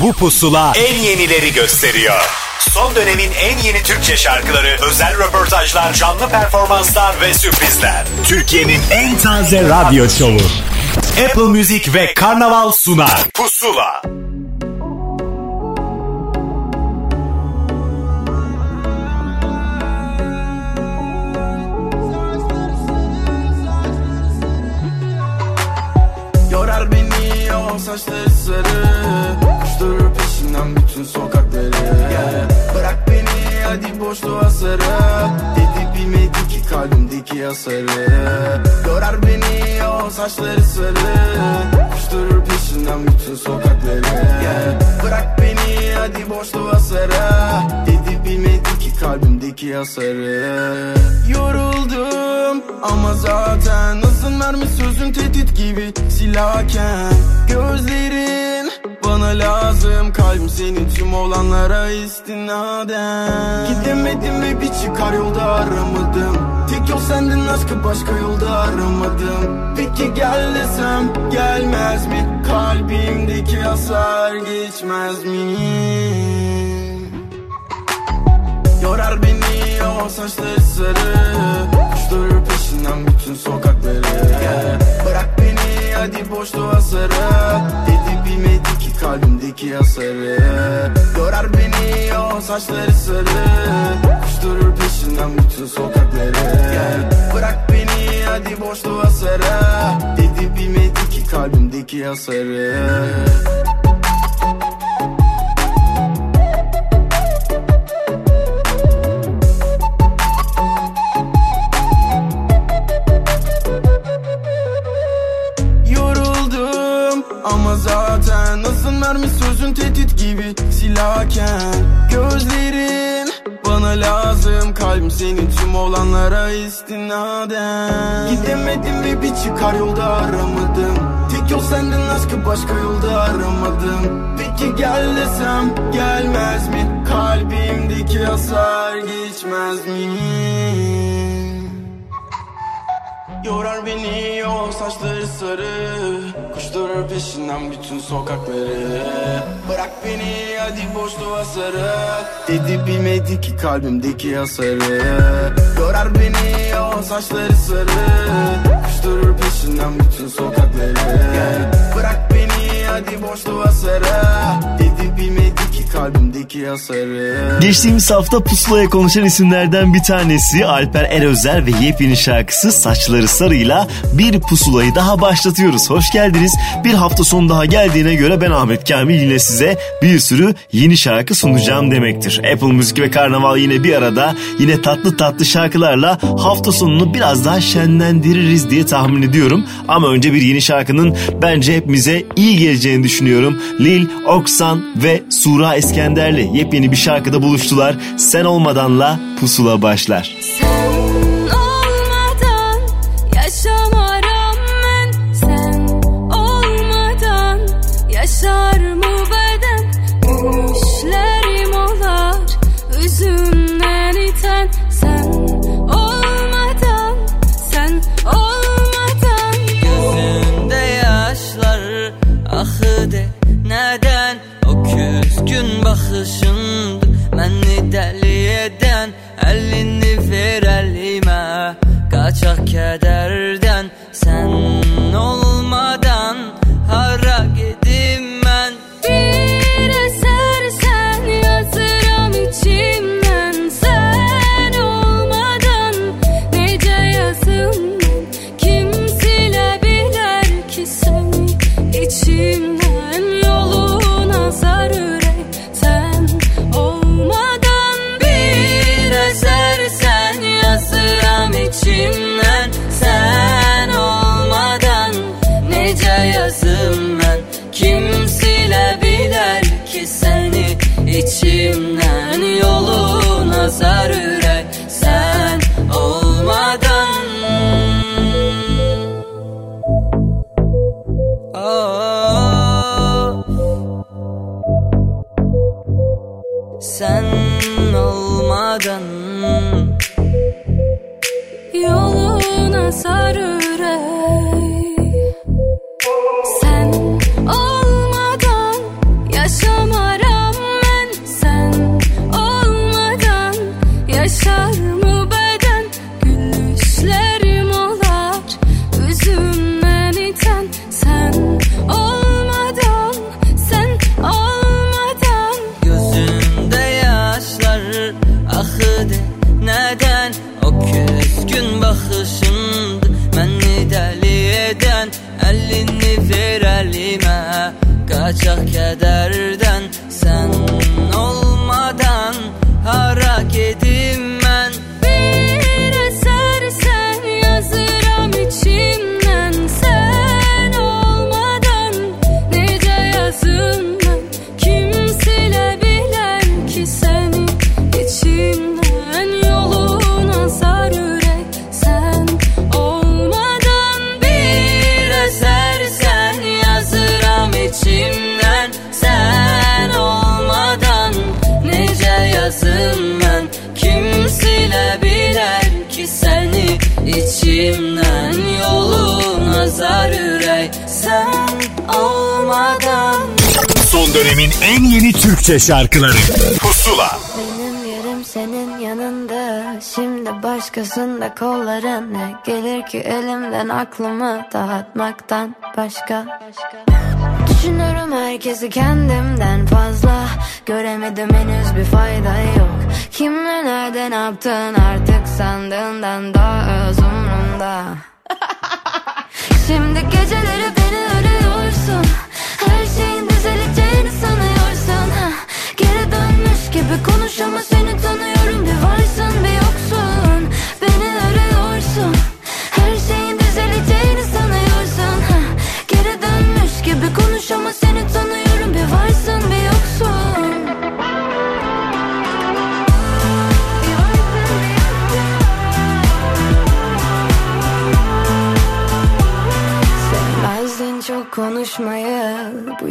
Bu pusula en yenileri gösteriyor. Son dönemin en yeni Türkçe şarkıları, özel röportajlar, canlı performanslar ve sürprizler. Türkiye'nin en taze radyo şovu. Apple Music ve Karnaval sunar. Pusula. Yorar beni o saçları sarı bütün sokakları. Bırak beni hadi boşluğa sarı. Dedi bilmedi ki kalbimdeki hasarı. Yorar beni o saçları sarı. Koşturur peşinden bütün sokakları. Bırak beni hadi boşluğa sarı. Dedi bilmedi ki kalbimdeki hasarı. Yoruldum ama zaten Hızın mermi sözün tehdit gibi silahken Gözlerin bana lazım Kalbim senin tüm olanlara istinaden. Gidemedim ve bir çıkar yolda aramadım. Tek yol sendin aşkı başka yolda aramadım. Peki gel desem gelmez mi? Kalbimdeki hasar geçmez mi? Yorar beni o saçları sarı. Koşturur peşinden bütün sokakları. Yeah. Bırak beni hadi boşluğa sarı. Dedi bilmedi ki kalbimdeki hasarı. Yorar beni o saçları sarı. Koşturur peşinden bütün sokakları. Yeah. Bırak beni hadi boşluğa sarı. Dedi bilmedi ki kalbimdeki hasarı mermi sözün tehdit gibi silahken Gözlerin bana lazım Kalbim senin tüm olanlara istinaden. Gidemedim ve bir çıkar yolda aramadım. Tek yol senden aşkı başka yolda aramadım. Peki gel desem gelmez mi? Kalbimdeki hasar geçmez mi Yorar beni o saçları sarı. Koşturur peşinden bütün sokakları. Bırak beni hadi boşluğa sarı. Dedi bilmedi ki kalbimdeki hasarı. Yorar beni o saçları sarı. Koşturur peşinden bütün sokakları. Bırak beni hadi boşluğa sarı. Dedi bilmedi ki kalbimdeki hasarı Geçtiğimiz hafta pusulaya konuşan isimlerden bir tanesi Alper Erözer ve yepyeni şarkısı Saçları Sarı'yla bir pusulayı daha başlatıyoruz. Hoş geldiniz. Bir hafta sonu daha geldiğine göre ben Ahmet Kamil yine size bir sürü yeni şarkı sunacağım demektir. Apple Müzik ve Karnaval yine bir arada yine tatlı tatlı şarkılarla hafta sonunu biraz daha şenlendiririz diye tahmin ediyorum. Ama önce bir yeni şarkının bence hepimize iyi geleceğini düşünüyorum. Lil, Oksan ve Sura Eskender'le yepyeni bir şarkıda buluştular. Sen olmadanla pusula başlar. Sen kederden dönemin en yeni Türkçe şarkıları. Pusula. Benim yerim senin yanında. Şimdi başkasında kolların Ne gelir ki elimden aklımı dağıtmaktan başka? Düşünürüm herkesi kendimden fazla. Göremedim henüz bir fayda yok. Kimle nerede ne yaptın artık sandığından daha öz umrumda Şimdi geceleri konuş ama seni tanıyorum. Bir varsın bir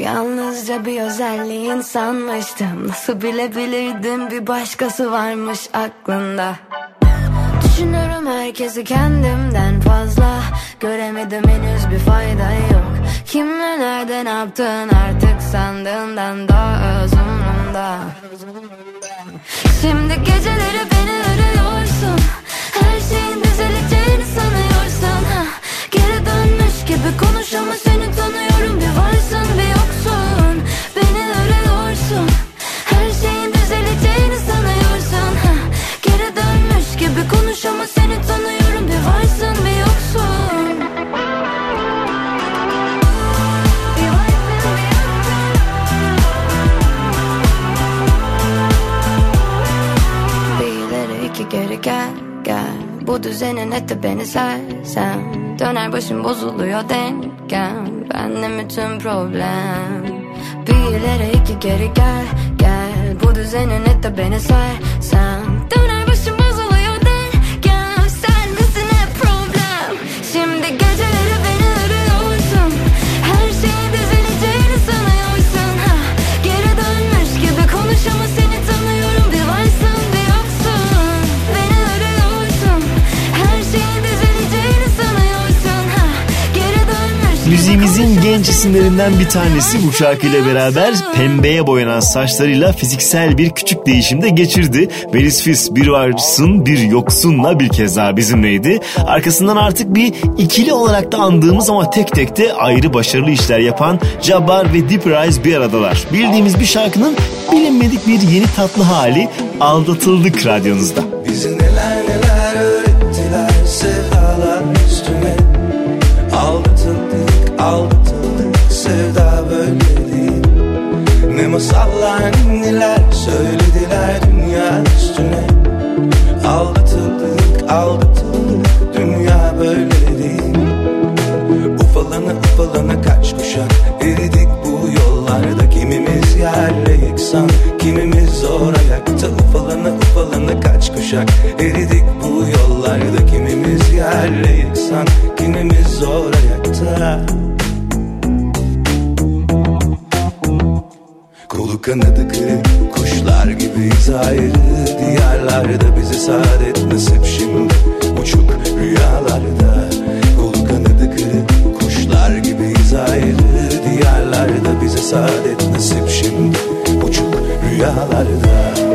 yalnızca bir özelliğin sanmıştım Nasıl bilebilirdim? Bir başkası varmış aklında Düşünürüm herkesi kendimden fazla. Göremedim henüz bir fayda yok. Kimle nerede ne yaptın artık sandığından daha öz umrumda Şimdi geceleri beni arıyorsun. Her şeyin düzeleceğini sanıyorsun. Ha. Geri dönmüş gibi konuş ama seni tanıyorum geri gel gel. Bu düzenin eti beni sersem. Döner başım bozuluyor dengem Benle bütün problem. Bir ileri iki geri gel gel. Bu düzenin eti beni sersem Müziğimizin genç isimlerinden bir tanesi bu şarkıyla beraber pembeye boyanan saçlarıyla fiziksel bir küçük değişim de geçirdi. Melis Fis bir varsın bir yoksunla bir kez daha bizimleydi. Arkasından artık bir ikili olarak da andığımız ama tek tek de ayrı başarılı işler yapan Jabbar ve Deep Rise bir aradalar. Bildiğimiz bir şarkının bilinmedik bir yeni tatlı hali aldatıldık radyonuzda. Bizi Aldatıldık sevda böyle değil. Ne masallar neler söylediler dünya üstüne. Aldatıldık aldatıldık dünya böyle değil. Ufalana ufalana kaç kuşak eridik bu yollarda. Kimimiz yerle yeksan kimimiz zor ayakta. Ufalana ufalana kaç kuşak eridik bu yollarda. Kimimiz yerle yeksan kimimiz zor ayakta kanadı kırık kuşlar gibiyiz ayrı Diyarlarda bize saadet nasip şimdi. Uçuk rüyalarda Kolu kanadı kırık kuşlar gibiyiz ayrı Diyarlarda bize saadet nasip şimdi. Uçuk rüyalarda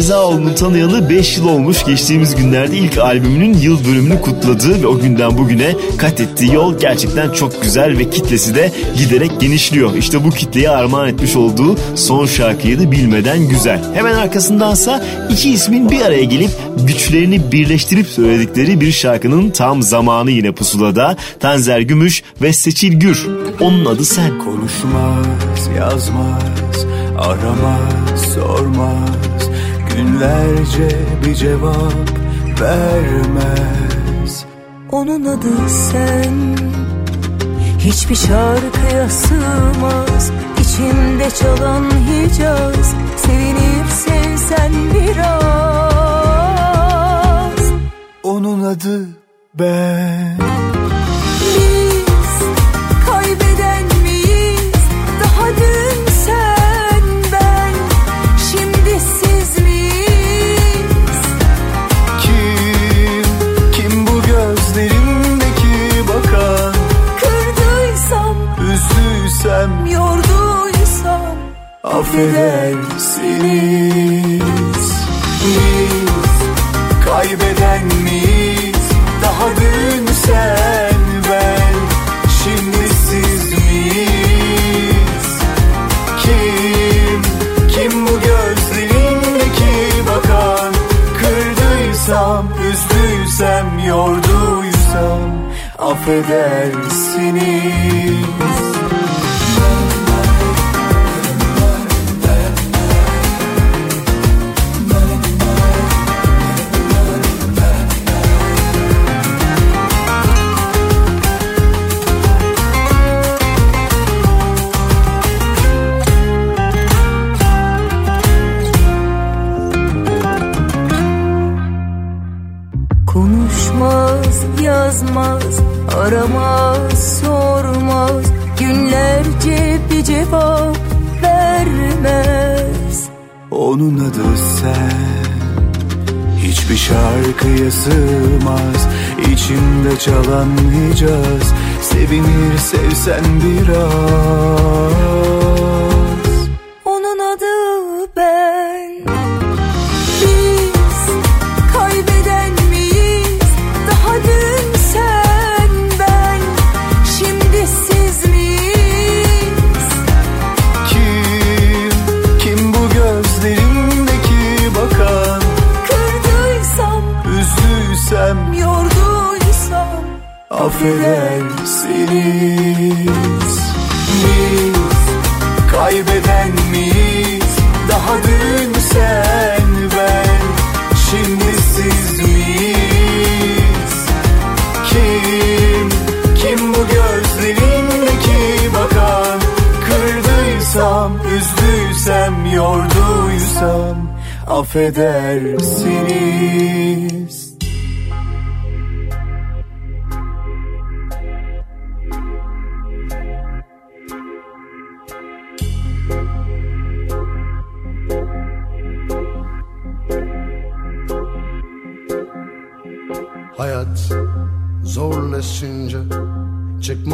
Mürtezaoğlu'nu tanıyalı 5 yıl olmuş. Geçtiğimiz günlerde ilk albümünün yıl dönümünü kutladı ve o günden bugüne kat ettiği yol gerçekten çok güzel ve kitlesi de giderek genişliyor. İşte bu kitleye armağan etmiş olduğu son şarkıyı da bilmeden güzel. Hemen arkasındansa iki ismin bir araya gelip güçlerini birleştirip söyledikleri bir şarkının tam zamanı yine pusulada. Tanzer Gümüş ve Seçil Gür. Onun adı Sen. Konuşmaz, yazmaz, aramaz, sormaz Günlerce bir cevap vermez. Onun adı sen. Hiçbir şarkıya sığmaz. İçimde çalan Hicaz. Sevinip sevsen biraz. Onun adı ben affedersiniz. Biz kaybeden miyiz? Daha dün sen ben. Şimdi siz miyiz? Kim kim bu gözlerindeki bakan? Kırdıysam üzdüysem yorduysam affedersiniz aramaz, sormaz Günlerce bir cevap vermez. Onun adı sen. Hiçbir şarkıya sığmaz. İçimde çalan Hicaz. Sevinir sevsen biraz affedersiniz Biz kaybeden miyiz? Daha dün sen ben Şimdi siz miyiz? Kim, kim bu gözlerindeki bakan Kırdıysam, üzdüysem, yorduysam Affedersiniz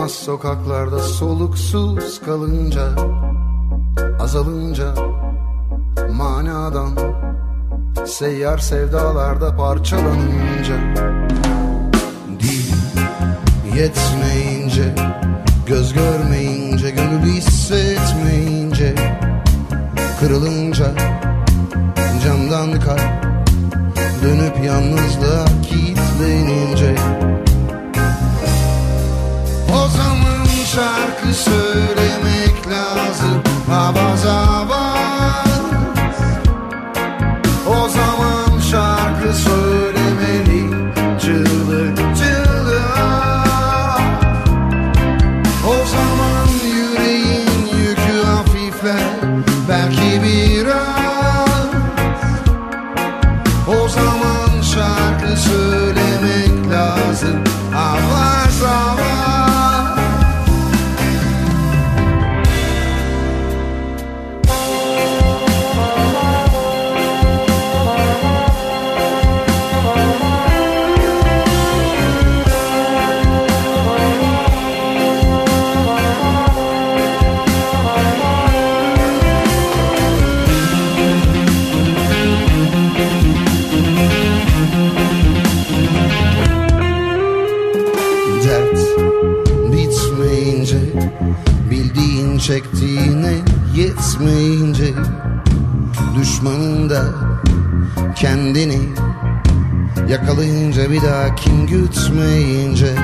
Çıkmaz sokaklarda soluksuz kalınca Azalınca manadan Seyyar sevdalarda parçalanınca. Dil yetmeyince Göz görmeyince Gönül hissetmeyince Kırılınca Camdan kalp Dönüp yalnızlığa kilitlenince şarkı söylemek lazım. Avaz avaz kendini. Yakalayınca bir daha kim gütmeyince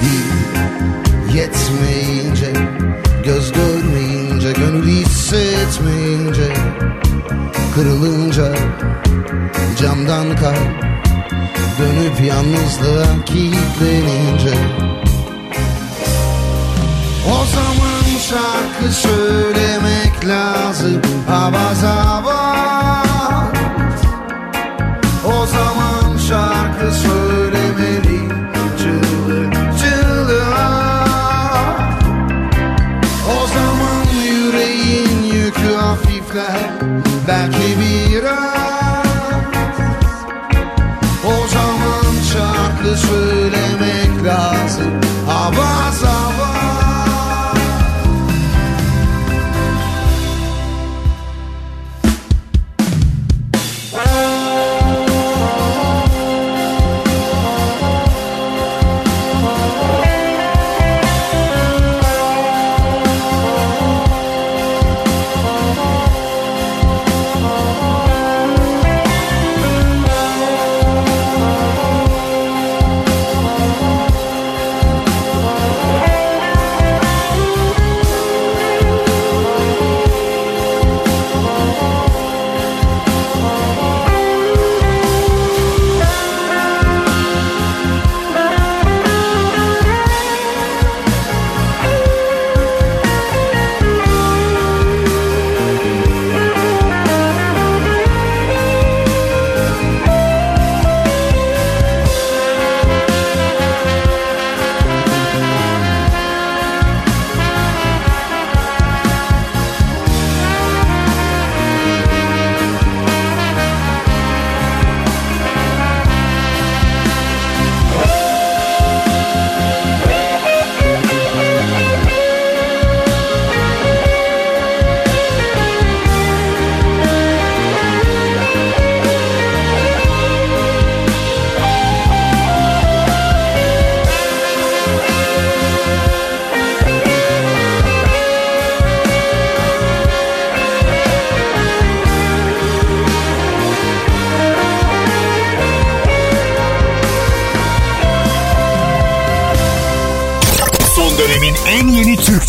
Dil yetmeyince Göz görmeyince Gönül hissetmeyince Kırılınca Camdan kalp Dönüp yalnızlığa kilitlenince. O zaman şarkı söylemek lazım Avaz avaz Belki biraz o zaman şarkı söylemek lazım. Avaz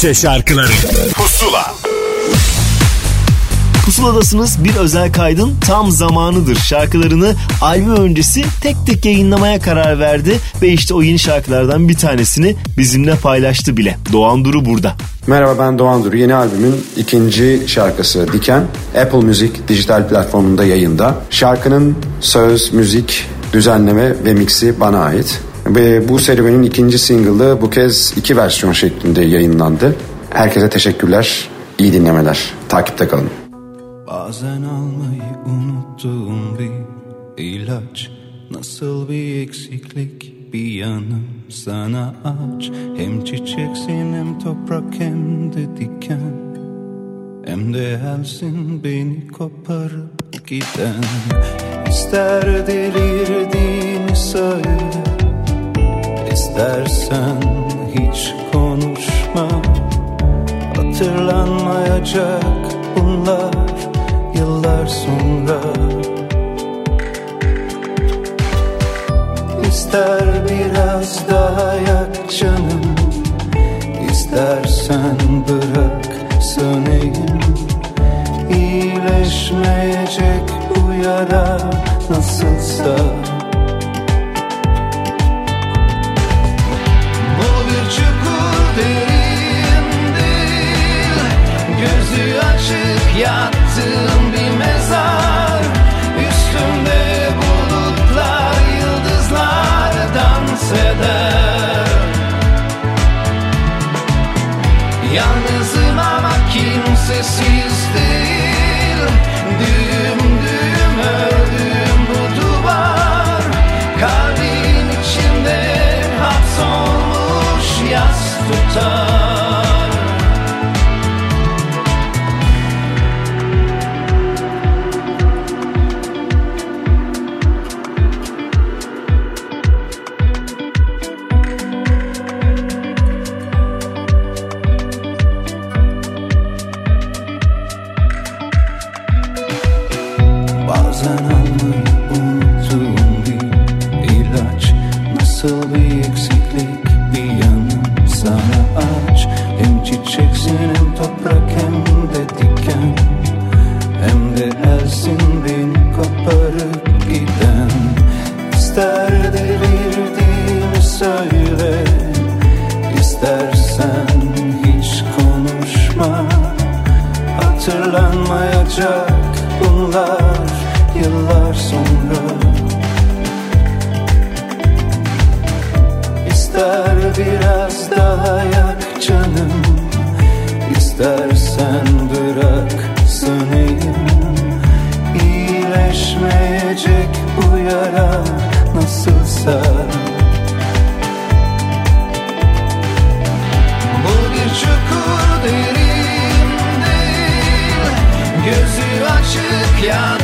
Türkçe şarkıları Pusula Pusuladasınız bir özel kaydın tam zamanıdır. Şarkılarını albüm öncesi tek tek yayınlamaya karar verdi ve işte o yeni şarkılardan bir tanesini bizimle paylaştı bile. Doğan Duru burada. Merhaba ben Doğan Duru. Yeni albümün ikinci şarkısı Diken. Apple Music dijital platformunda yayında. Şarkının söz, müzik, düzenleme ve mixi bana ait. Ve bu serüvenin ikinci single'ı bu kez iki versiyon şeklinde yayınlandı. Herkese teşekkürler. İyi dinlemeler. Takipte kalın. Bazen almayı unuttuğum bir ilaç Nasıl bir eksiklik bir yanım sana aç Hem çiçeksin hem toprak hem de diken Hem de elsin beni koparıp giden İster delirdiğini söyle İstersen hiç konuşma. Hatırlanmayacak bunlar yıllar sonra. İster biraz daha yak canım İstersen bırak söneyim. İyileşmeyecek bu yara nasılsa Gözü açık açık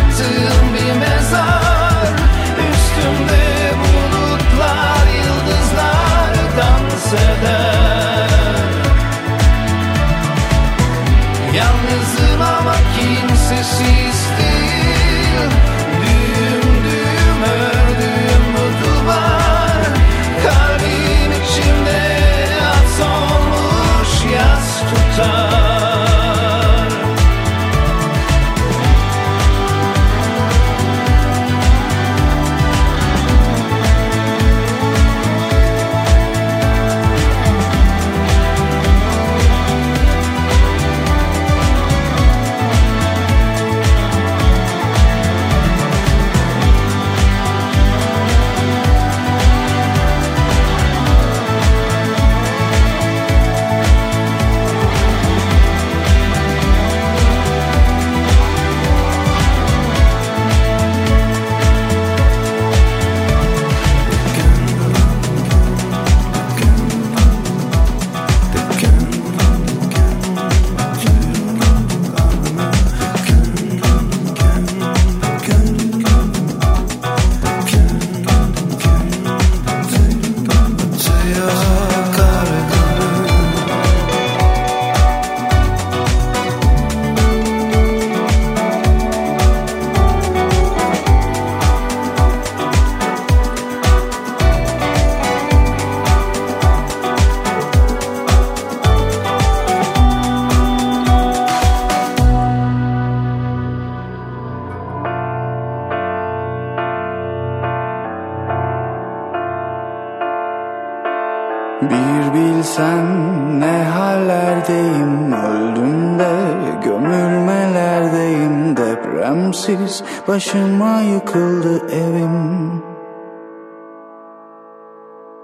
başıma yıkıldı evim.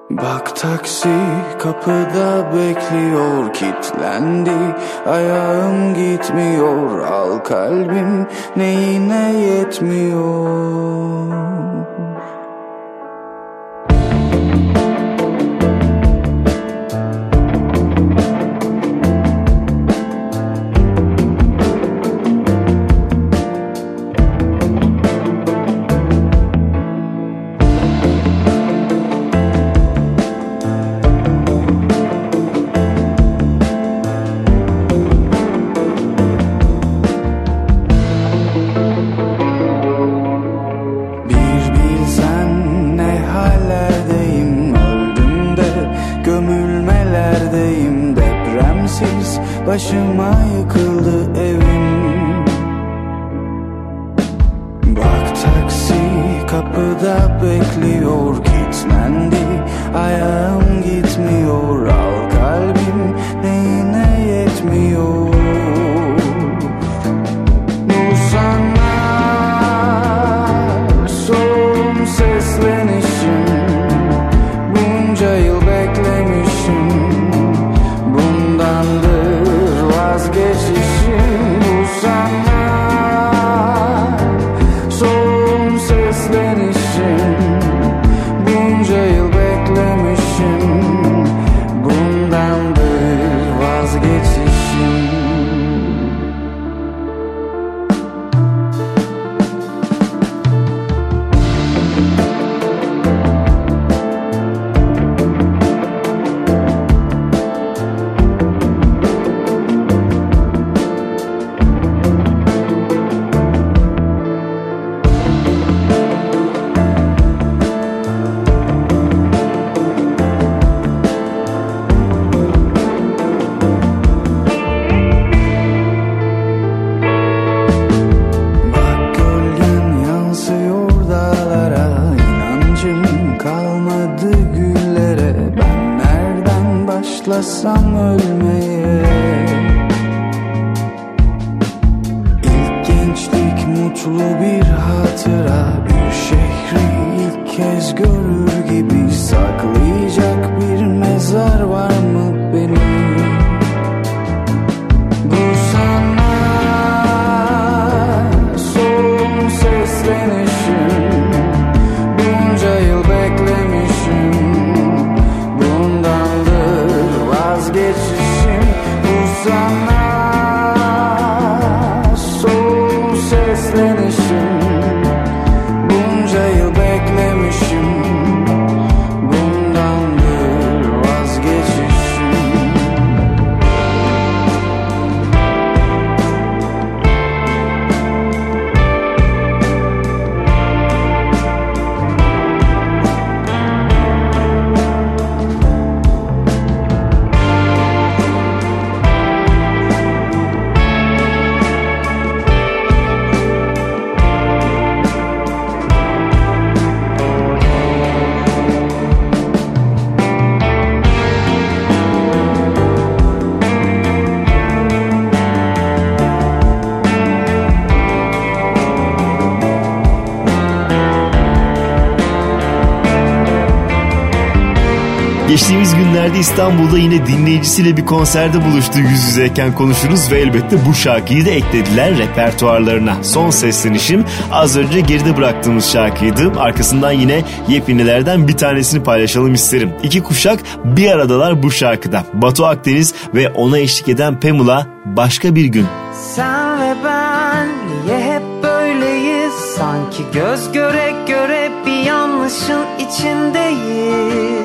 Bak taksi kapıda bekliyor kitlendi Ayağım gitmiyor al kalbim neyine yetmiyor Geçtiğimiz günlerde İstanbul'da yine dinleyicisiyle bir konserde buluştu yüz yüzeyken konuşuruz ve elbette bu şarkıyı da eklediler repertuarlarına. Son seslenişim az önce geride bıraktığımız şarkıydı. Arkasından yine yepyenilerden bir tanesini paylaşalım isterim. İki kuşak bir aradalar bu şarkıda. Batu Akdeniz ve ona eşlik eden Pamela başka bir gün. Sen ve ben niye hep böyleyiz Sanki göz göre göre bir yanlışın içindeyiz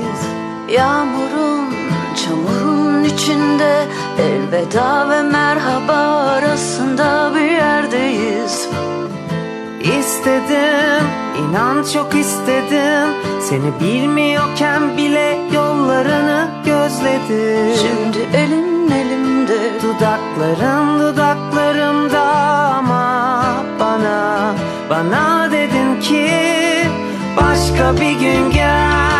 Yağmurun, çamurun içinde Elveda ve merhaba arasında bir yerdeyiz. İstedim, inan çok istedim. Seni bilmiyorken bile yollarını gözledim. Şimdi elin elimde Dudakların dudaklarımda. Ama bana Bana dedin ki başka bir gün gel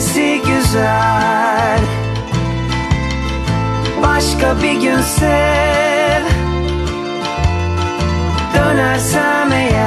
gülmesi güzel? Başka bir gün sev. Dönersem eğer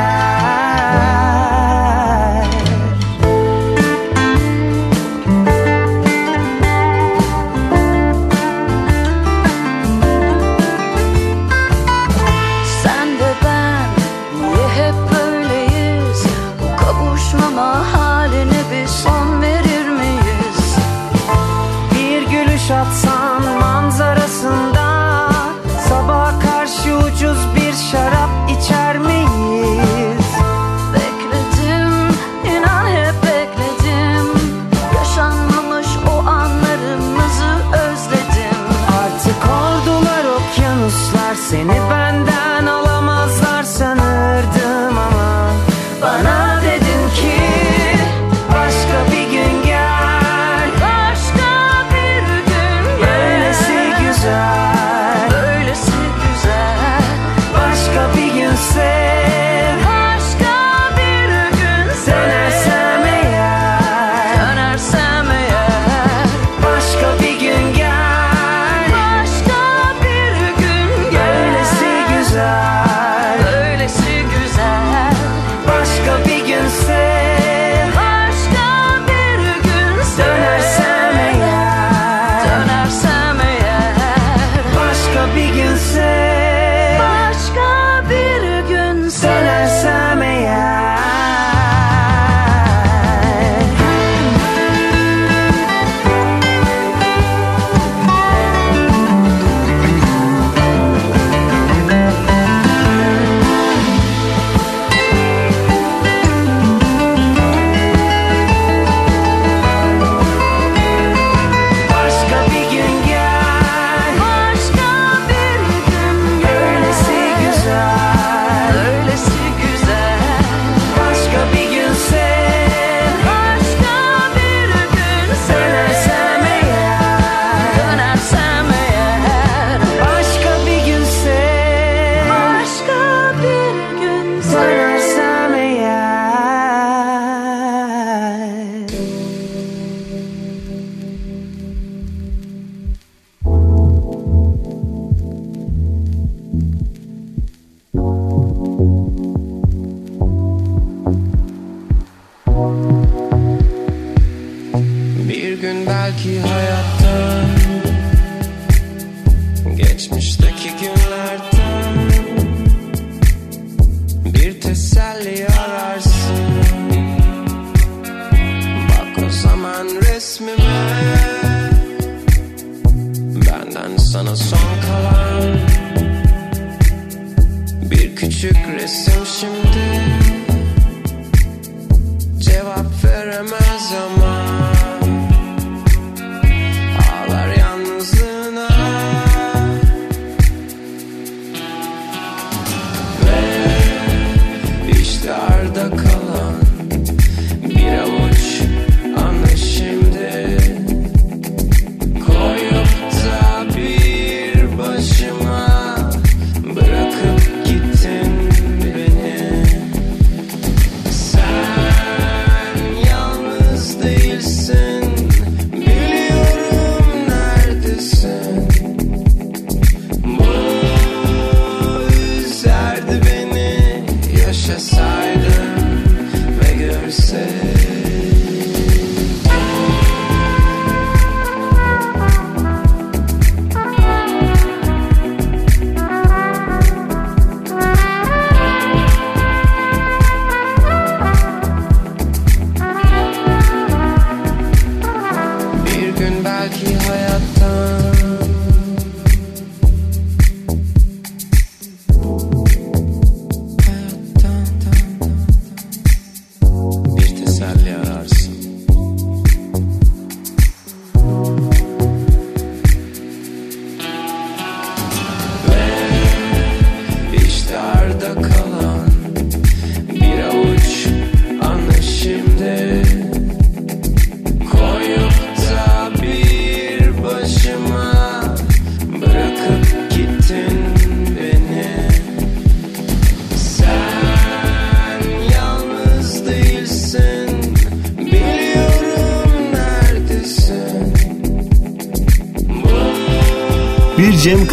ki hayat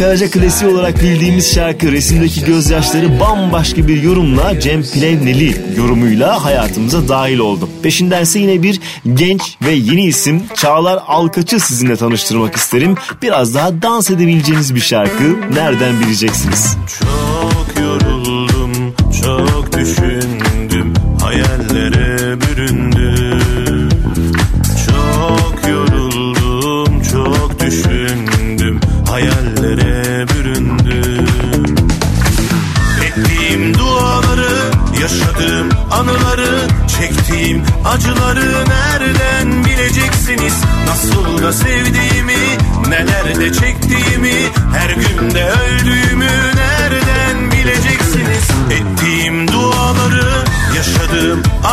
Karaca klasiği olarak bildiğimiz şarkı resimdeki gözyaşları bambaşka bir yorumla Cem Plevneli yorumuyla hayatımıza dahil oldu. Peşindense yine bir genç ve yeni isim Çağlar Alkaç'ı sizinle tanıştırmak isterim. Biraz daha dans edebileceğiniz bir şarkı. Nereden bileceksiniz? Büründüm. Ettiğim duaları, yaşadığım anıları, çektiğim acıları nereden bileceksiniz? Nasıl da sevdiğimi, neler de çektiğimi, her günde öldüğümü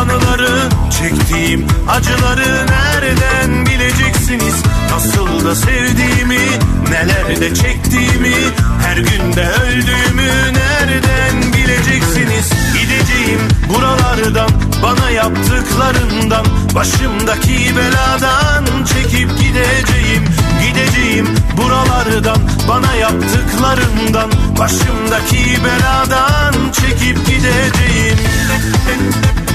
anıları, çektiğim acıları nereden bileceksiniz? Nasıl da sevdiğimi, neler de çektiğimi, her günde öldüğümü nereden bileceksiniz? Gideceğim buralardan, bana yaptıklarından, başımdaki beladan çekip gideceğim. Gideceğim buralardan, bana yaptıklarından, başımdaki beladan çekip gideceğim.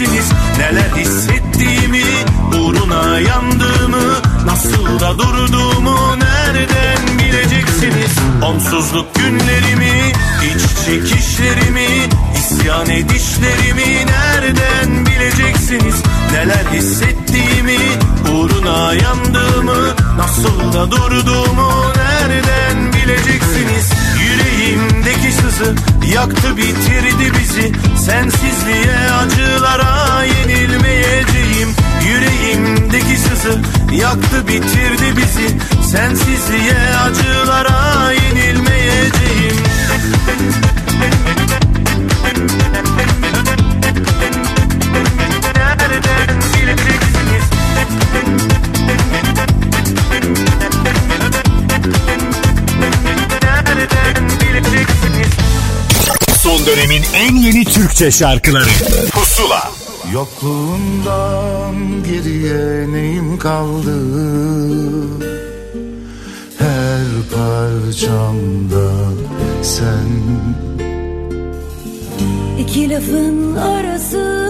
bileceksiniz? Neler hissettiğimi, uğruna yandığımı, nasıl da durduğumu nereden bileceksiniz? Onsuzluk günlerimi, iç çekişlerimi, isyan edişlerimi nereden bileceksiniz? Neler hissettiğimi, uğruna yandığımı, nasıl da durduğumu nereden bileceksiniz? Yüreğimdeki sızı yaktı bitirdi bizi. Sensizliğe acılara yenilmeyeceğim. Yüreğimdeki sızı yaktı bitirdi bizi. Sensizliğe acılara yenilmeyeceğim. Nereden bileceksiniz? Son dönemin en yeni Türkçe şarkıları. Pusula. Yokluğundan geriye neyim kaldı? Her parçamda sen. İki lafın arası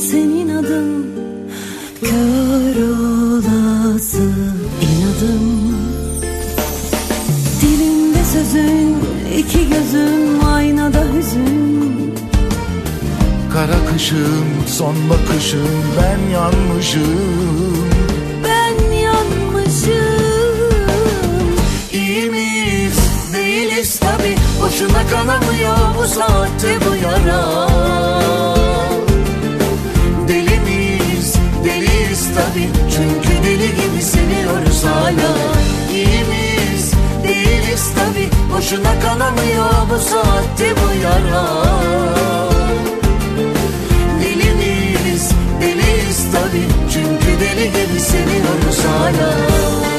senin adın Kara kışım son bakışım ben yanmışım. Ben yanmışım. İyi miyiz? Değiliz tabi Boşuna kanamıyor bu saatte bu yara. Deli miyiz? Deliyiz tabi Çünkü deli gibi seviyoruz hala. İyi miyiz? Değiliz tabi Boşuna kanamıyor bu saatte bu yara Çünkü deli gibi seviyoruz hala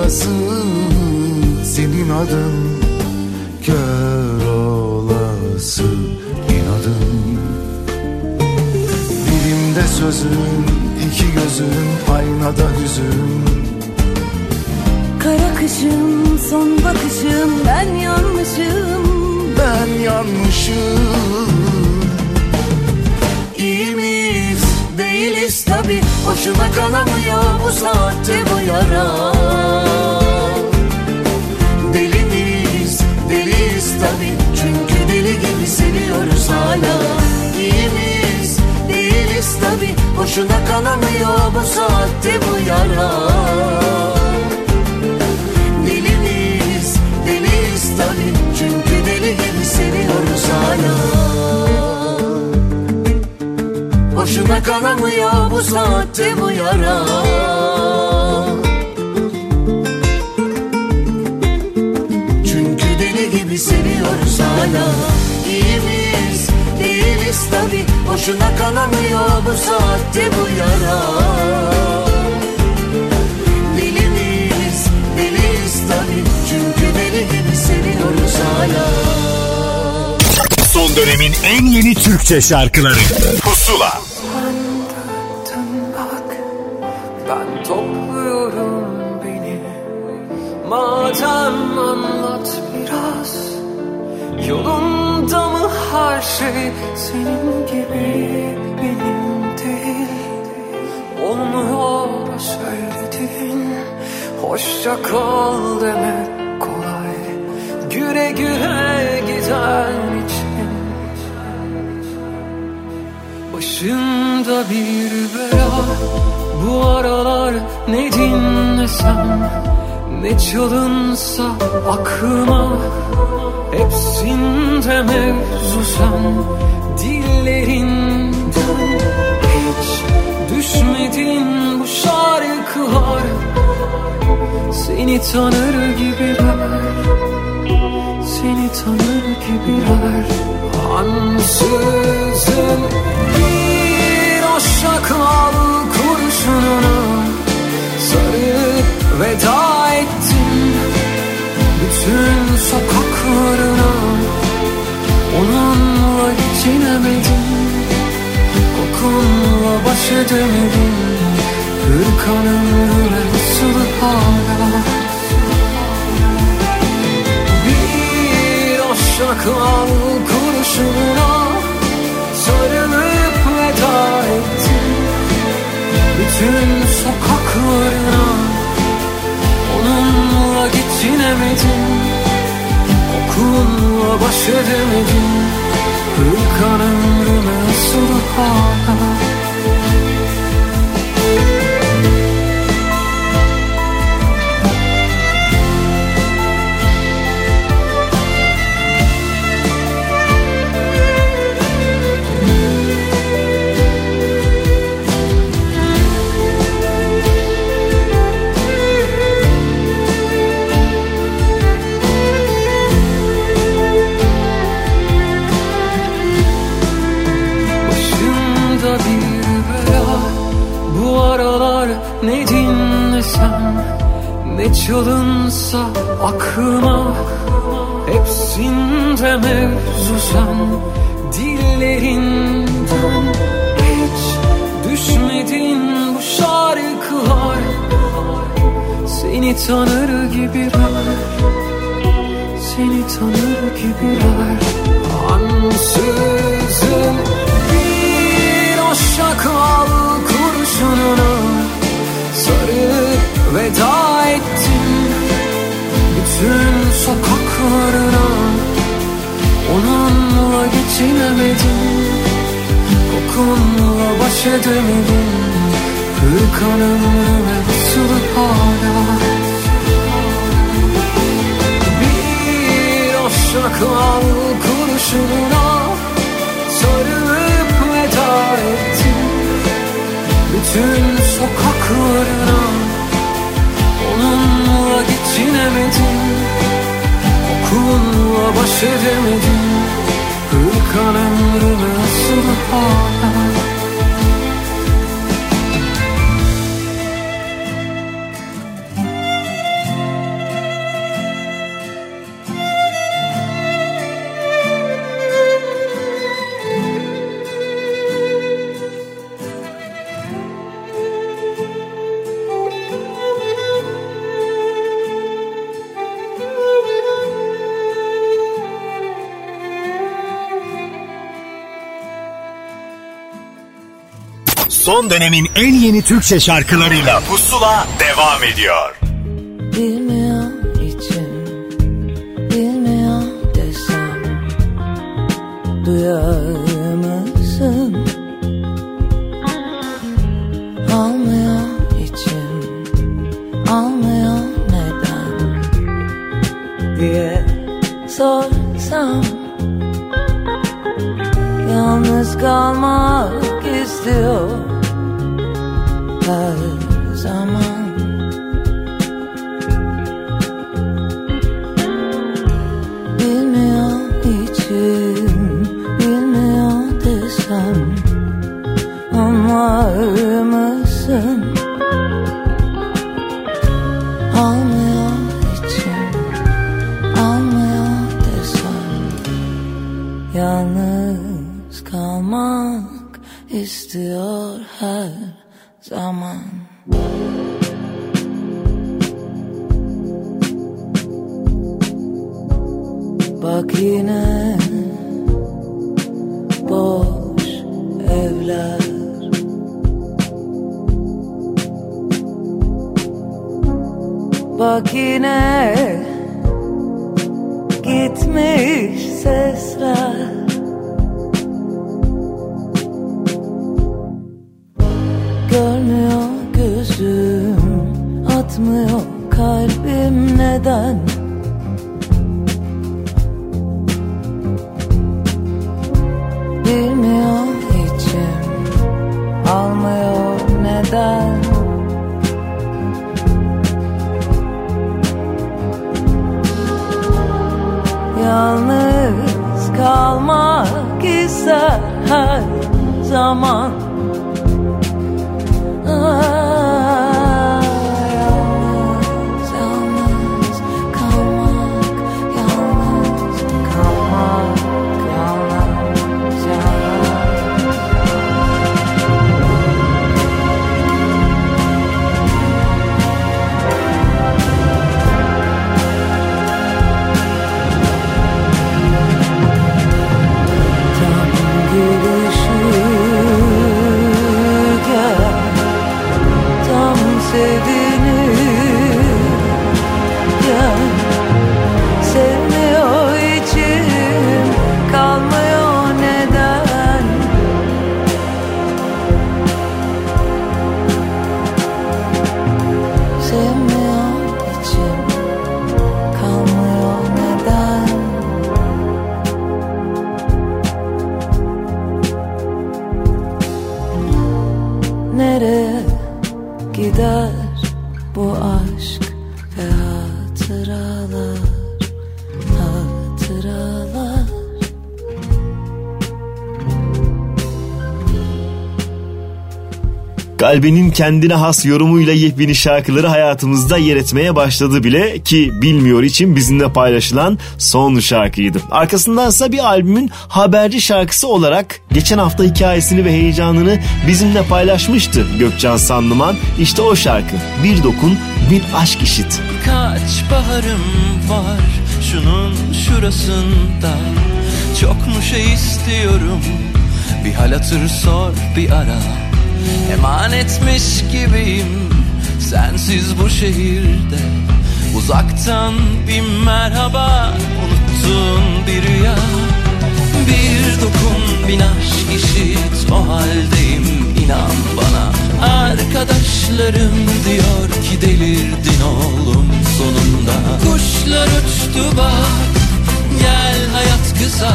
arası senin adın. Kör olası inadın. Dilimde sözün iki gözün aynada hüzün. Kara kışım son bakışım ben yanmışım. Ben yanmışım. İyi miyiz değiliz Boşuna kanamıyor bu saatte bu yara. Deli miyiz deliyiz tabi Çünkü deli gibi seviyoruz hala. İyi miyiz? Değiliz tabi Boşuna kanamıyor bu saatte bu yara. Deli miyiz deliyiz tabi Çünkü deli gibi seviyoruz hala Boşuna kanamıyor bu saatte bu yara. Çünkü deli gibi seviyoruz hala. İyi miyiz? Değiliz tabi Boşuna kanamıyor bu saatte bu yara. Deli miyiz? Deliyiz tabi Çünkü deli gibi seviyoruz hala. Son dönemin en yeni Türkçe şarkıları. Pusula şey Senin gibi benim değil. Olmuyor söyledin Hoşça kal demek kolay. Güle güle giden için. Başımda bir bela. Bu aralar ne dinlesem Ne çalınsa aklıma Hepsinde mevzu sen. Dillerinden Hiç düşmedin bu şarkılar. Seni tanır gibiler Seni tanır gibiler. Ansızın bir aşağı kal kurşununa Sarıp veda ettim. Bütün sokaklarına Onunla geçinemedim Kokunla baş edemedim Hırkan ömrüme nasıl hala Bir aşağı kal kurşununa Sarılıp veda ettim. Bütün sokaklarına Onunla geçinemedim Kokunla baş edemedim Hırkan ömrüme asılı hala Ne çalınsa aklıma Hepsinde mevzu sen. Dillerinden Hiç düşmedin bu şarkılar. Seni tanır gibiler Seni tanır gibiler Ansızın bir aşağı kal kurşununa Sarıp veda ettim Bütün sokaklarına. Onunla geçinemedim Kokunla baş edemedim. Hırkan ömrüme basılı hala. Bir aşağı kal kurşununa Sarılıp veda ettim. Bütün sokaklarına baş edemedim. Hırkan ömrüme asılı hala Son dönemin en yeni Türkçe şarkılarıyla Pusula devam ediyor. Kalbinin kendine has yorumuyla yepyeni şarkıları hayatımızda yer etmeye başladı bile ki bilmiyor için bizimle paylaşılan son şarkıydı. Arkasındansa bir albümün haberci şarkısı olarak geçen hafta hikayesini ve heyecanını bizimle paylaşmıştı Gökcan Sanlıman. İşte o şarkı Bir Dokun Bir Aşk İşit. Kaç baharım var şunun şurasında Çok mu şey istiyorum bir hal hatır sor bir ara Emanetmiş gibiyim sensiz bu şehirde. Uzaktan bir merhaba unuttun bir rüya. Bir dokun bin aşk işit o haldeyim inan bana. Arkadaşlarım diyor ki delirdin oğlum sonunda. Kuşlar uçtu bak gel hayat kısa.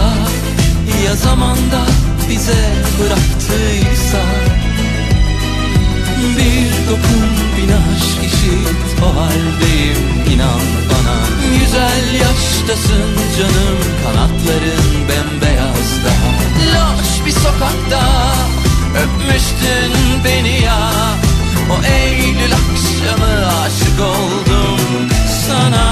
Ya zamanda bize bıraktıysa Bir dokun bin aşk işit. O haldeyim inan bana. Güzel yaştasın canım kanatların bembeyaz daha. Loş bir sokakta öpmüştün beni ya. O Eylül akşamı aşık oldum sana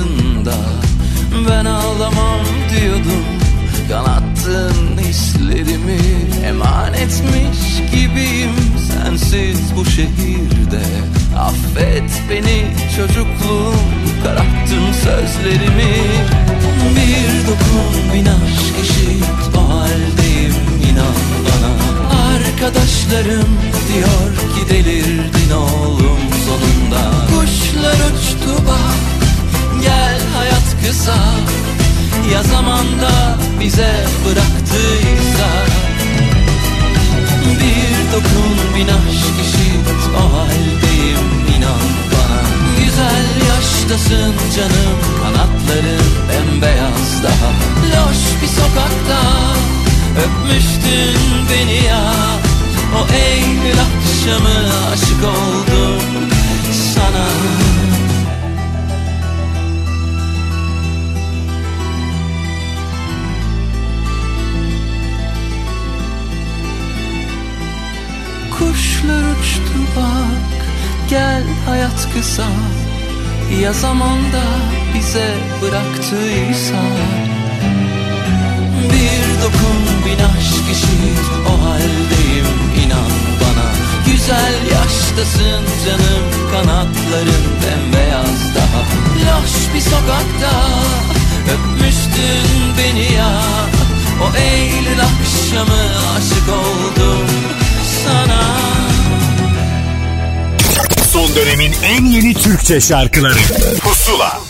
altında Ben ağlamam diyordum. Kanattın hislerimi Emanetmiş gibiyim. Sensiz bu şehirde Affet beni çocukluğum. Kararttın sözlerimi. Bir dokun bin aşk eşit O haldeyim inan bana. Arkadaşlarım diyor ki delirdin oğlum sonunda Kuşlar uçtu bak Gel hayat kısa Ya zamanda bize bıraktıysa. Bir dokun bin aşk eşit O haldeyim inan bana. Güzel yaştasın canım Kanatların bembeyaz daha. Loş bir sokakta Öpmüştün beni ya. O Eylül akşamı aşık oldum sana. Kuşlar uçtu bak Gel hayat kısa. Ya zamanda bize bıraktıysa. Bir dokun bin aşk eşit O haldeyim Güzel yaştasın canım Kanatların bembeyaz daha. Loş bir sokakta Öpmüştün beni ya. O Eylül akşamı aşık oldum sana. Son dönemin en yeni Türkçe şarkıları. Pusula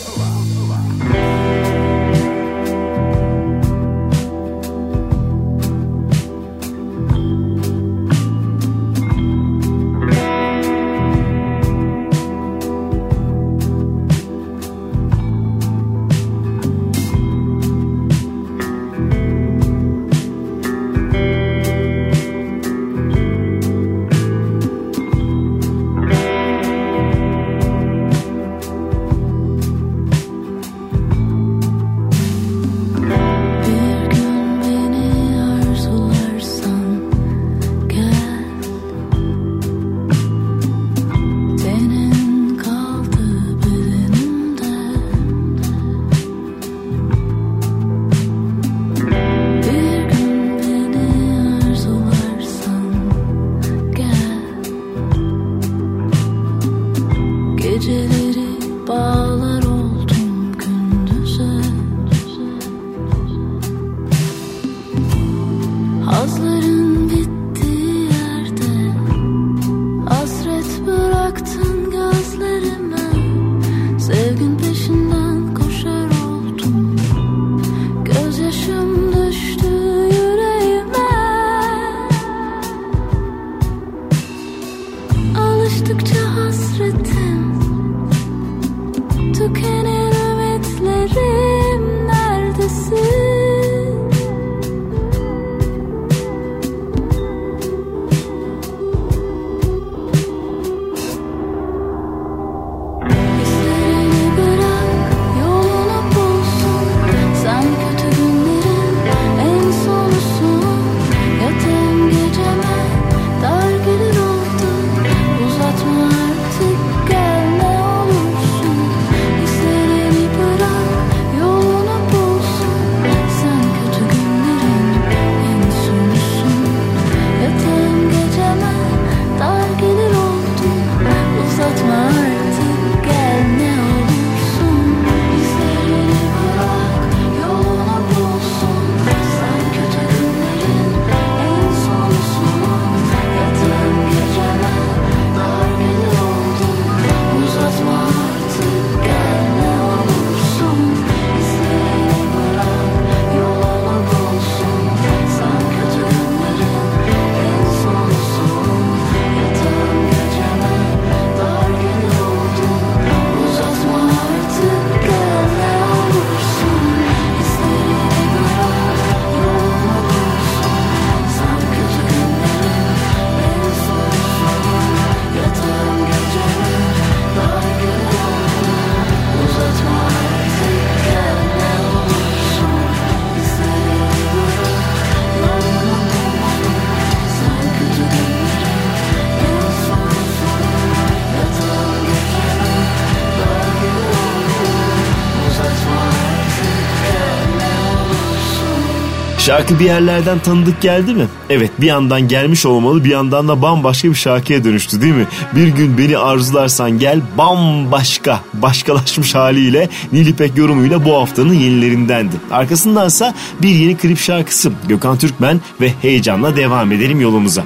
Şarkı bir yerlerden tanıdık geldi mi? Evet bir yandan gelmiş olmalı bir yandan da bambaşka bir şarkıya dönüştü değil mi? Bir gün beni arzularsan gel bambaşka başkalaşmış haliyle Nilipek yorumuyla bu haftanın yenilerindendi. Arkasındansa bir yeni klip şarkısı Gökhan Türkmen ve heyecanla devam edelim yolumuza.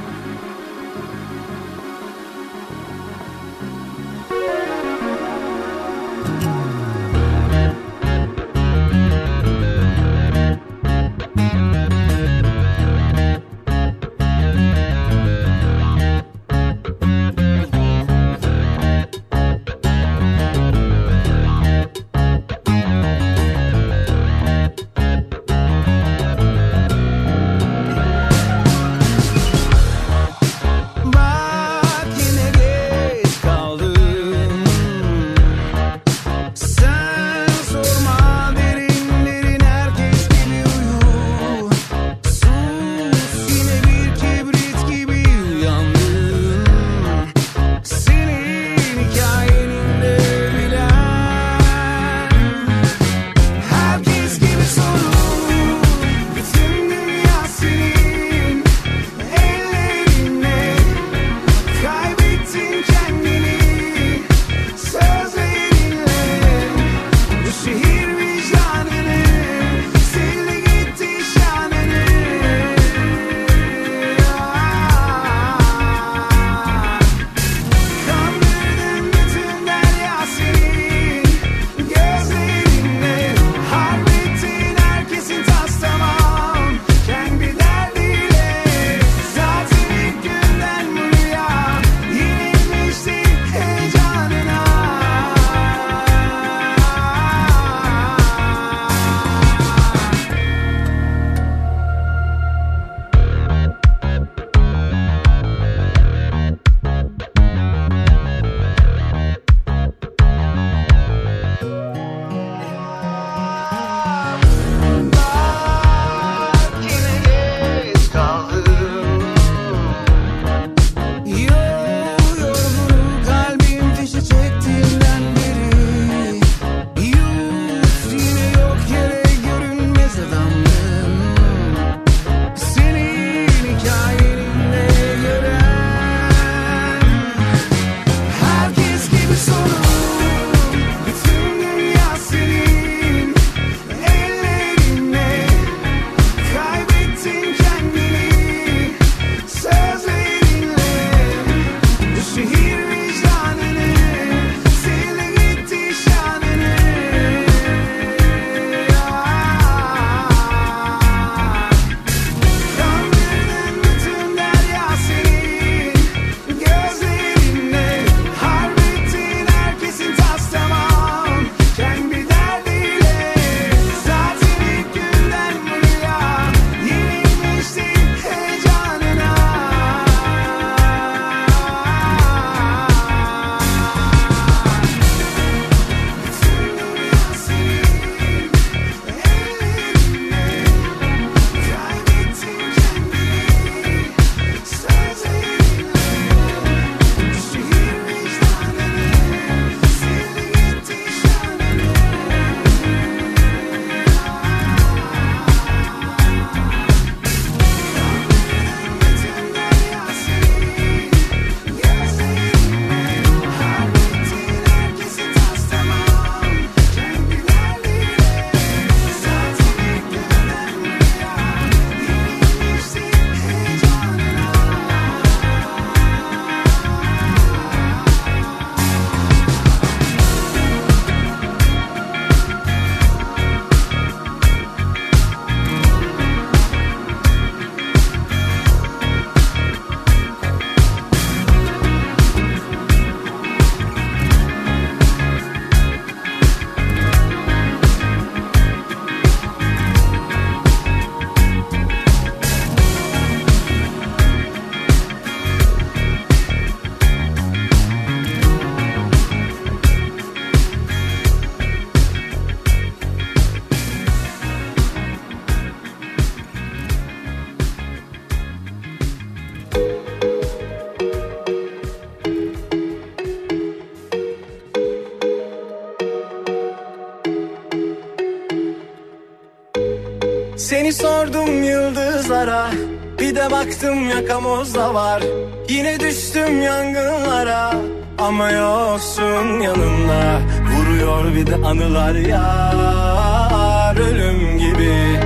Baktım yakamozda var. Yine düştüm yangınlara Ama yoksun yanımda. Vuruyor bir de anılar yar Ölüm gibi.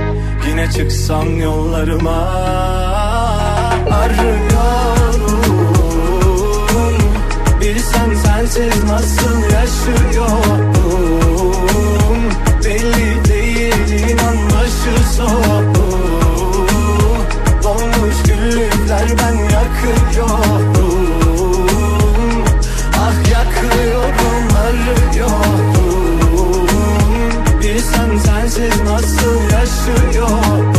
Yine çıksam yollarıma Arıyorum Bilsen sensiz nasıl yaşıyorum Belli değil inan başı soğuk Dolmuş güllükler ben yakıyorum. Ah yakıyorum arıyorum Bilsen sensiz nasıl yaşıyorum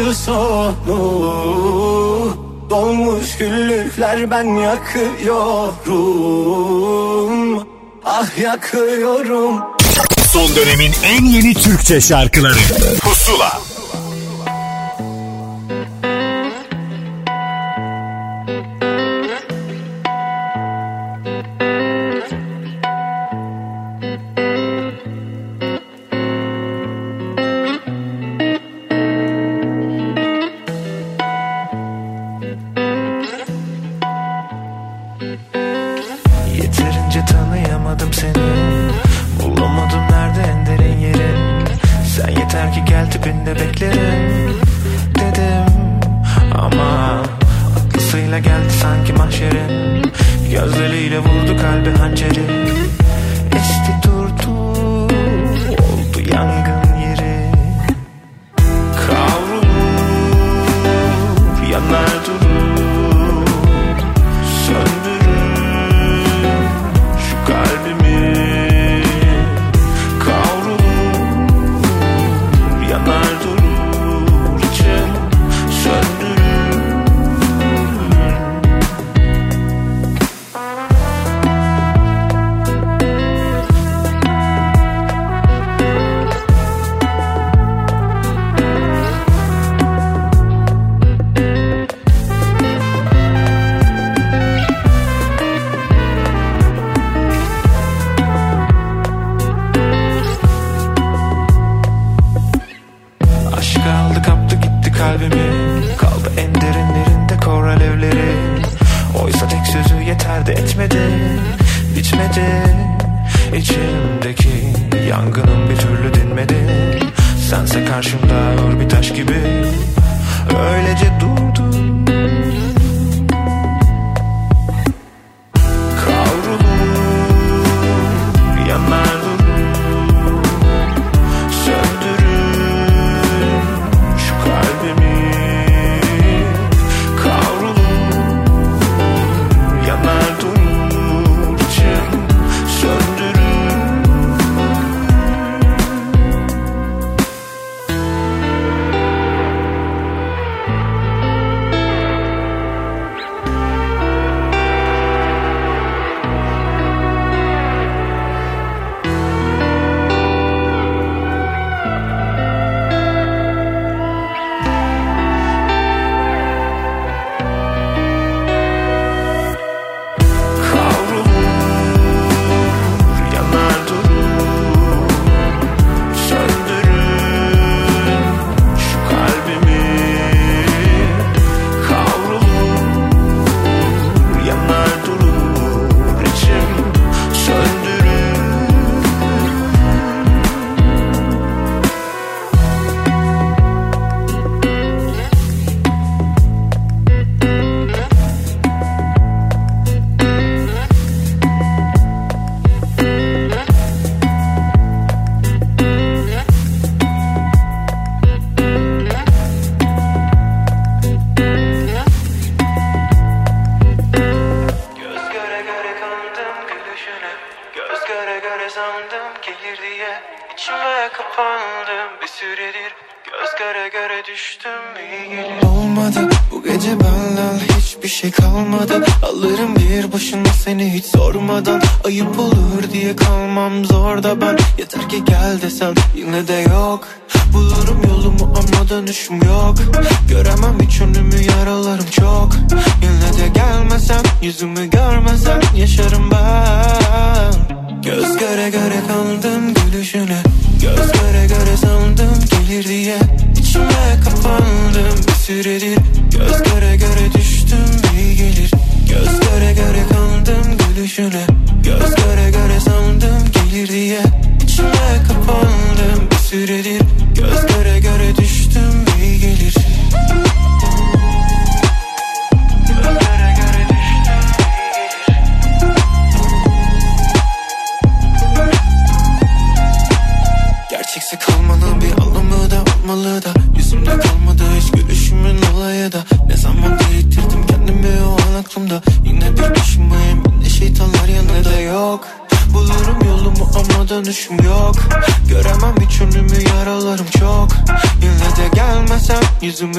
başı sonu Dolmuş güllükler ben yakıyorum. Ah yakıyorum. Son dönemin en yeni Türkçe şarkıları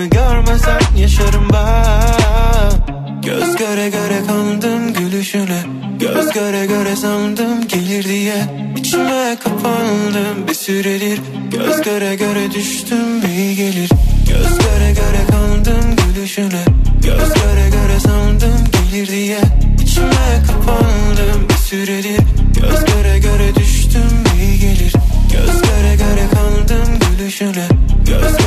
yüzümü görmesem yaşarım ben. Göz göre göre kandım gülüşüne Göz göre göre sandım gelir diye. İçime kapandım bir süredir Göz göre göre düştüm iyi gelir. Göz göre göre kandım gülüşüne Göz göre göre sandım gelir diye. İçime kapandım bir süredir Göz göre göre düştüm iyi gelir. Göz göre göre kandım gülüşüne Göz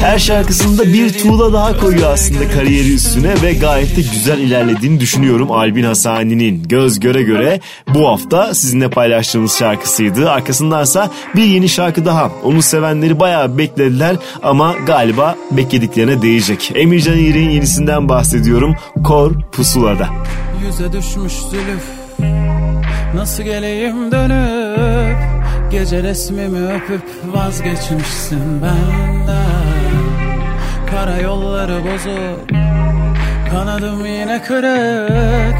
Her şarkısında bir tuğla daha koyuyor aslında kariyeri üstüne ve gayet de güzel ilerlediğini düşünüyorum Albin Hasani'nin. Göz göre göre bu hafta sizinle paylaştığımız şarkısıydı. Arkasındansa bir yeni şarkı daha. Onu sevenleri bayağı beklediler ama galiba beklediklerine değecek. Emircan İğrek'in yenisinden bahsediyorum. Kor Pusula'da. Yüze düşmüş zülüf Nasıl geleyim dönüp Gece resmimi öpüp vazgeçmişsin benden Kara yolları bozuk. Kanadım yine kırık.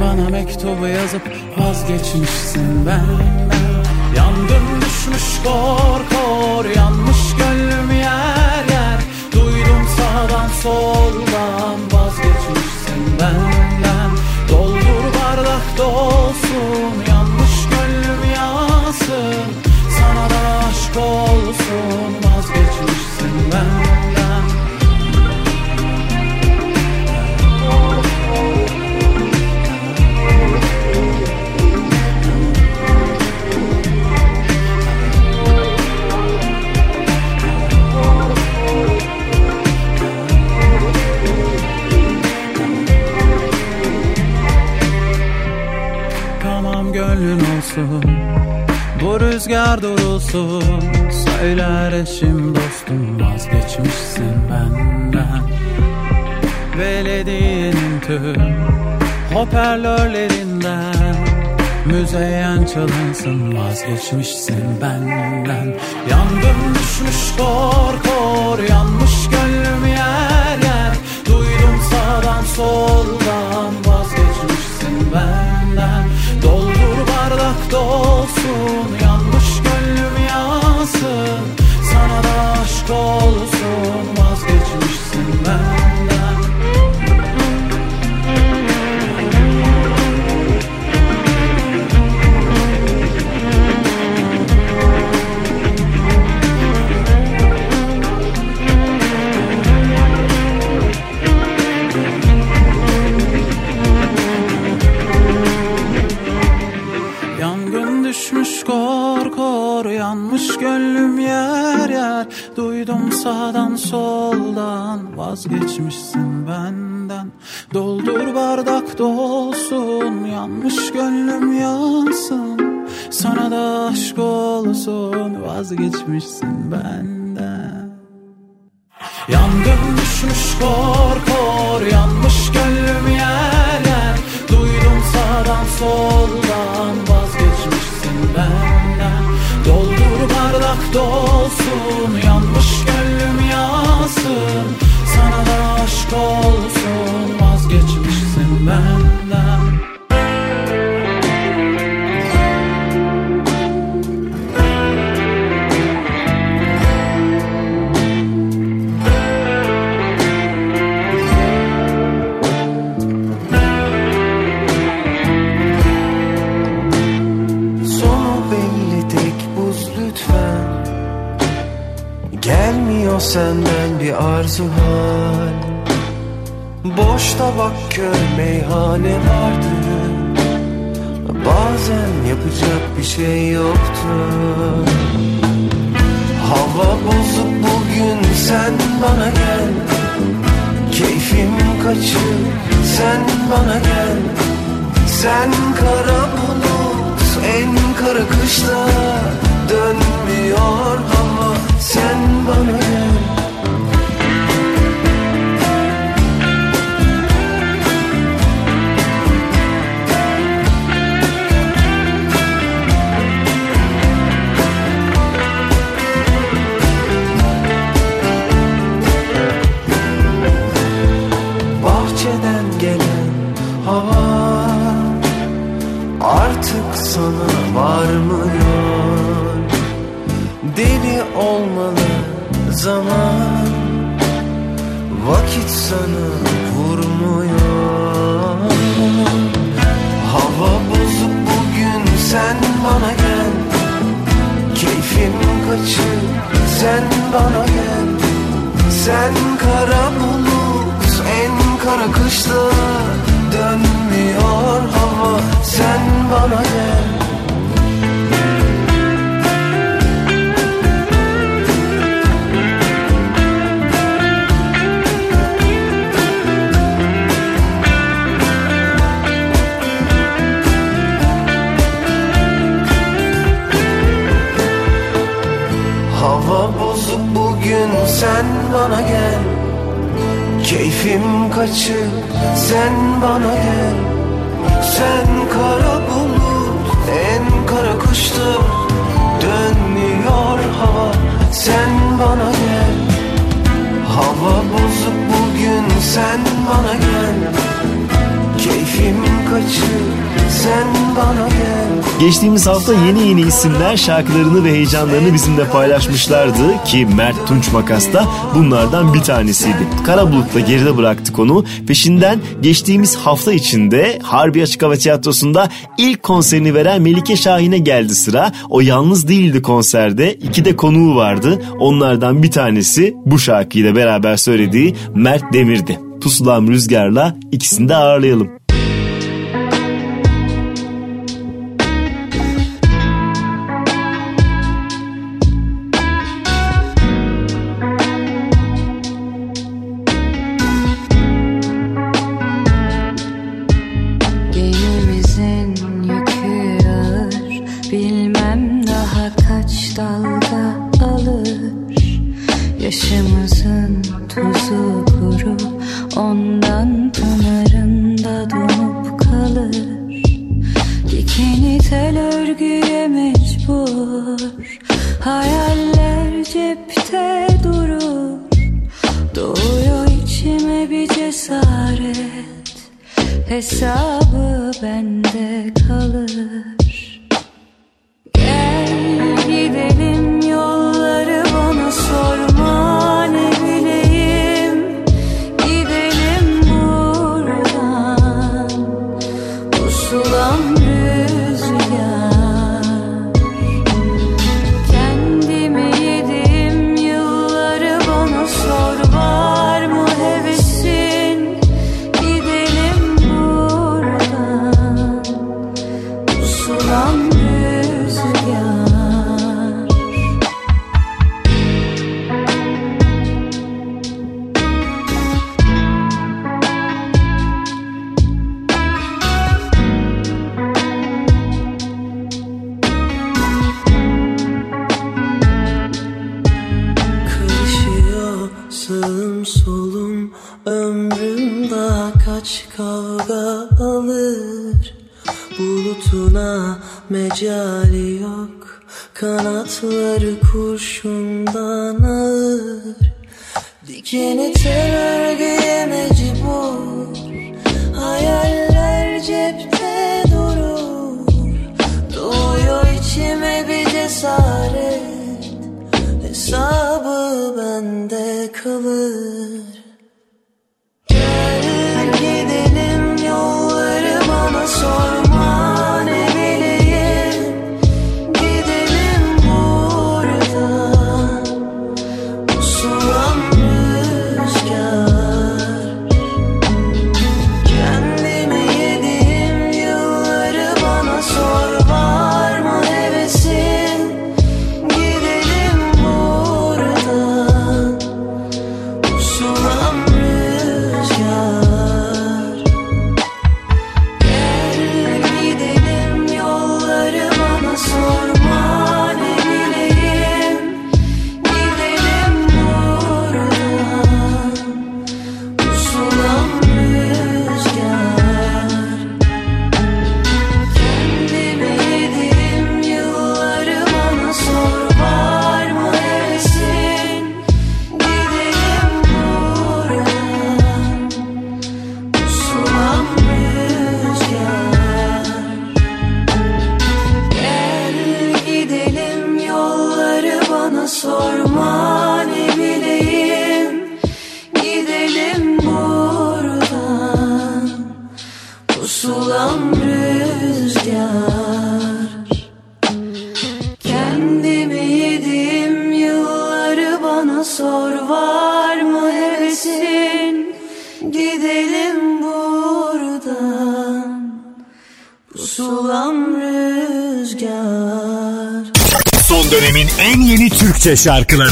Bana mektubu yazıp vazgeçmişsin benden. Yangın düşmüş kor kor Yanmış gönlüm yer yer. Duydum sağdan soldan Vazgeçmişsin benden. Doldur bardak dolsun Yanmış gönlüm yansın. Sana da aşk olsun Bu rüzgar durulsun Söyler eşim dostum Vazgeçmişsin benden. Belediyenin tüm Hoparlörlerinden. Müzeyyen çalınsın Vazgeçmişsin benden. Yangın düşmüş kor kor Yanmış gönlüm yer yer. Duydum sağdan soldan Vazgeçmişsin benden dolsun Yanmış gönlüm yansın Sana da aşk olsun kor Yanmış gönlüm yer yer. Duydum sağdan soldan Vazgeçmişsin benden. Doldur bardak dolsun Yanmış gönlüm yansın. Sana da aşk olsun Vazgeçmişsin benden. Yangın düşmüş kor kor Yanmış gönlüm yer yer. Duydum sağdan soldan Bardak dolsun Yanmış gönlüm yansın. Sana da aşk olsun Vazgeçmişsin benden senden bir arzu var. Boşta bak kör meyhane vardı. Bazen yapacak bir şey yoktu. Hava bozuk bugün sen bana gel. Keyfim kaçır sen bana gel. Sen kara bulut en kara kışta Dönmüyor hava sen bana gel bahçeden gelen hava artık sana varmıyor deli olmalı zaman. Vakit sana vurmuyor. Hava bozuk bugün sen bana gel. Keyfim kaçır sen bana gel. Sen kara bulut en kara kışta Dönmüyor hava. Sen bana gel bugün sen bana gel. Keyfim kaçır sen bana gel. Sen kara bulut Geçtiğimiz hafta yeni yeni isimler şarkılarını ve heyecanlarını bizimle paylaşmışlardı ki Mert Tunç Makas da bunlardan bir tanesiydi. Kara Bulut'la geride bıraktık onu. Peşinden geçtiğimiz hafta içinde Harbi Açık Hava Tiyatrosu'nda ilk konserini veren Melike Şahin'e geldi sıra. O yalnız değildi konserde. İki de konuğu vardı. Onlardan bir tanesi bu şarkıyı da beraber söylediği Mert Demir'di. Pusulam Rüzgar'la ikisini de ağırlayalım. Şarkıları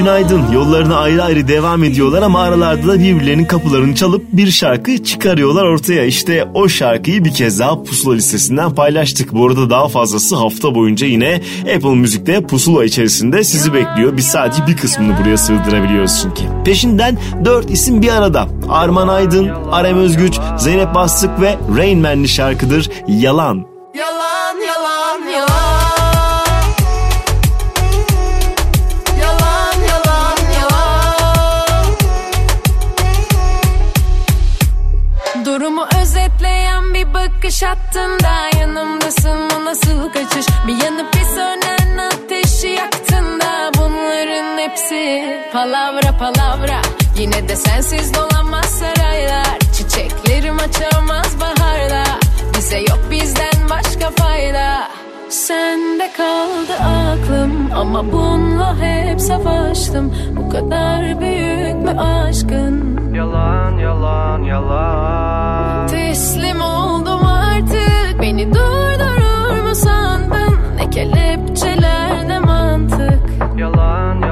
Günaydın yollarına ayrı ayrı devam ediyorlar ama aralarda da birbirlerinin kapılarını çalıp bir şarkı çıkarıyorlar ortaya. İşte o şarkıyı bir kez daha Pusula listesinden paylaştık. Bu arada daha fazlası hafta boyunca yine Apple Müzik'te Pusula içerisinde sizi bekliyor. Biz sadece bir kısmını buraya sığdırabiliyoruz çünkü. Peşinden 4 isim bir arada. Arman Aydın, Arem Özgüç, Zeynep Bastık ve Rain Man'li şarkıdır. Yalan bakış attığında Yanımdasın bu nasıl kaçış? Bir yanıp bir sönen ateşi yaktığında Bunların hepsi palavra palavra. Yine de sensiz dolanmaz saraylar Çiçeklerim açamaz baharda Bize yok bizden başka fayda. Sende kaldı aklım Ama bununla hep savaştım. Bu kadar büyük mü aşkın. Yalan yalan yalan. Teslim artık Beni durdurur mu sandın Ne kelepçeler ne mantık? Yalan yalan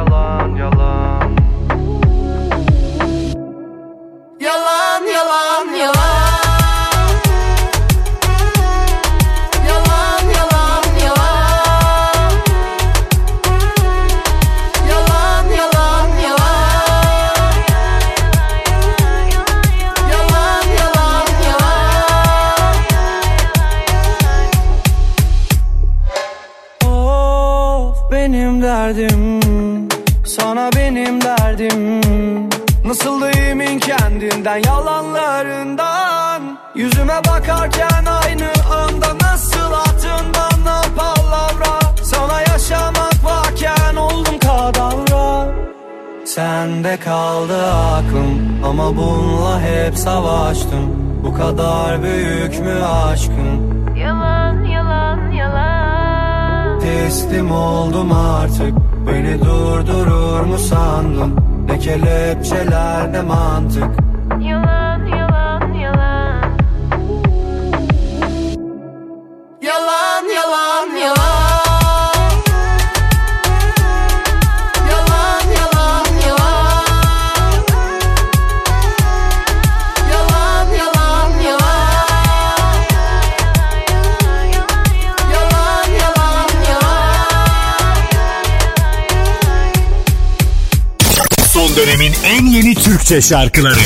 Türkçe şarkıları.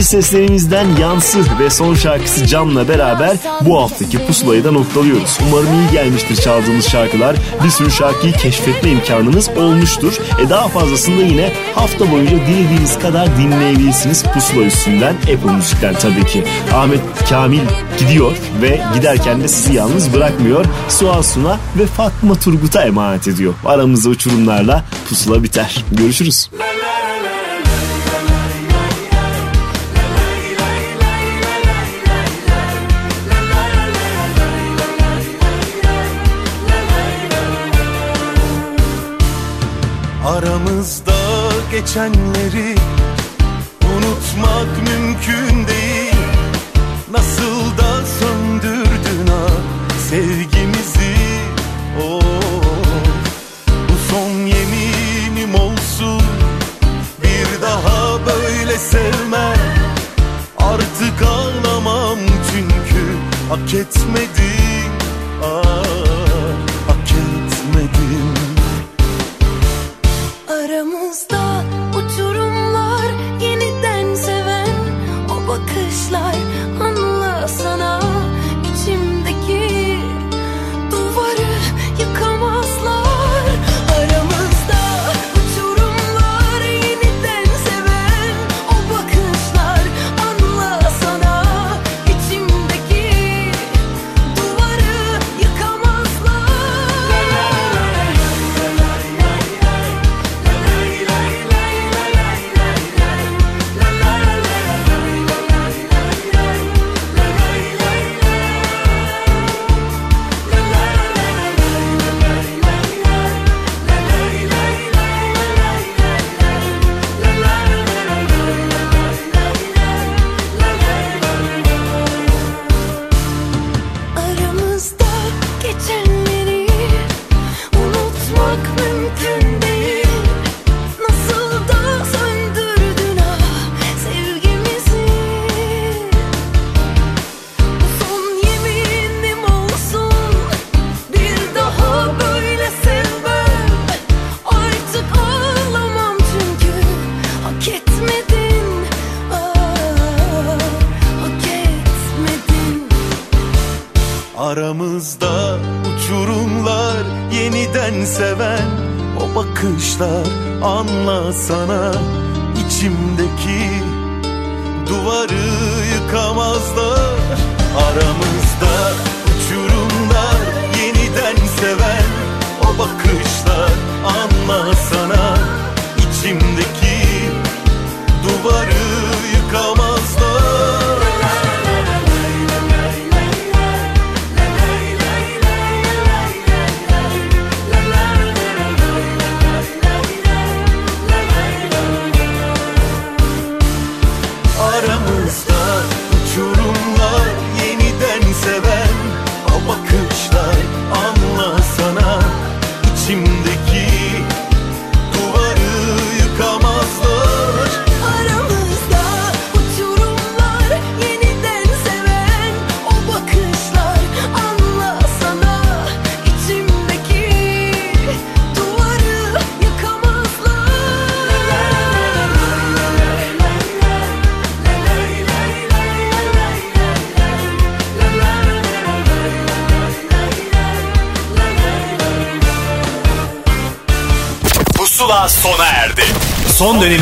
Yeni seslerimizden Yansız ve son şarkısı Cam'la beraber bu haftaki pusulayı da noktalıyoruz. Umarım iyi gelmiştir çaldığımız şarkılar. Bir sürü şarkıyı keşfetme imkanınız olmuştur. E daha fazlasını da yine hafta boyunca dilediğiniz kadar dinleyebilirsiniz pusula üstünden Apple Müzik'ten tabii ki. Ahmet Kamil gidiyor ve giderken de sizi yalnız bırakmıyor. Suat Suna ve Fatma Turgut'a emanet ediyor. Aramızda uçurumlarla pusula biter. Görüşürüz. aramızda geçenleri unutmak mümkün this life.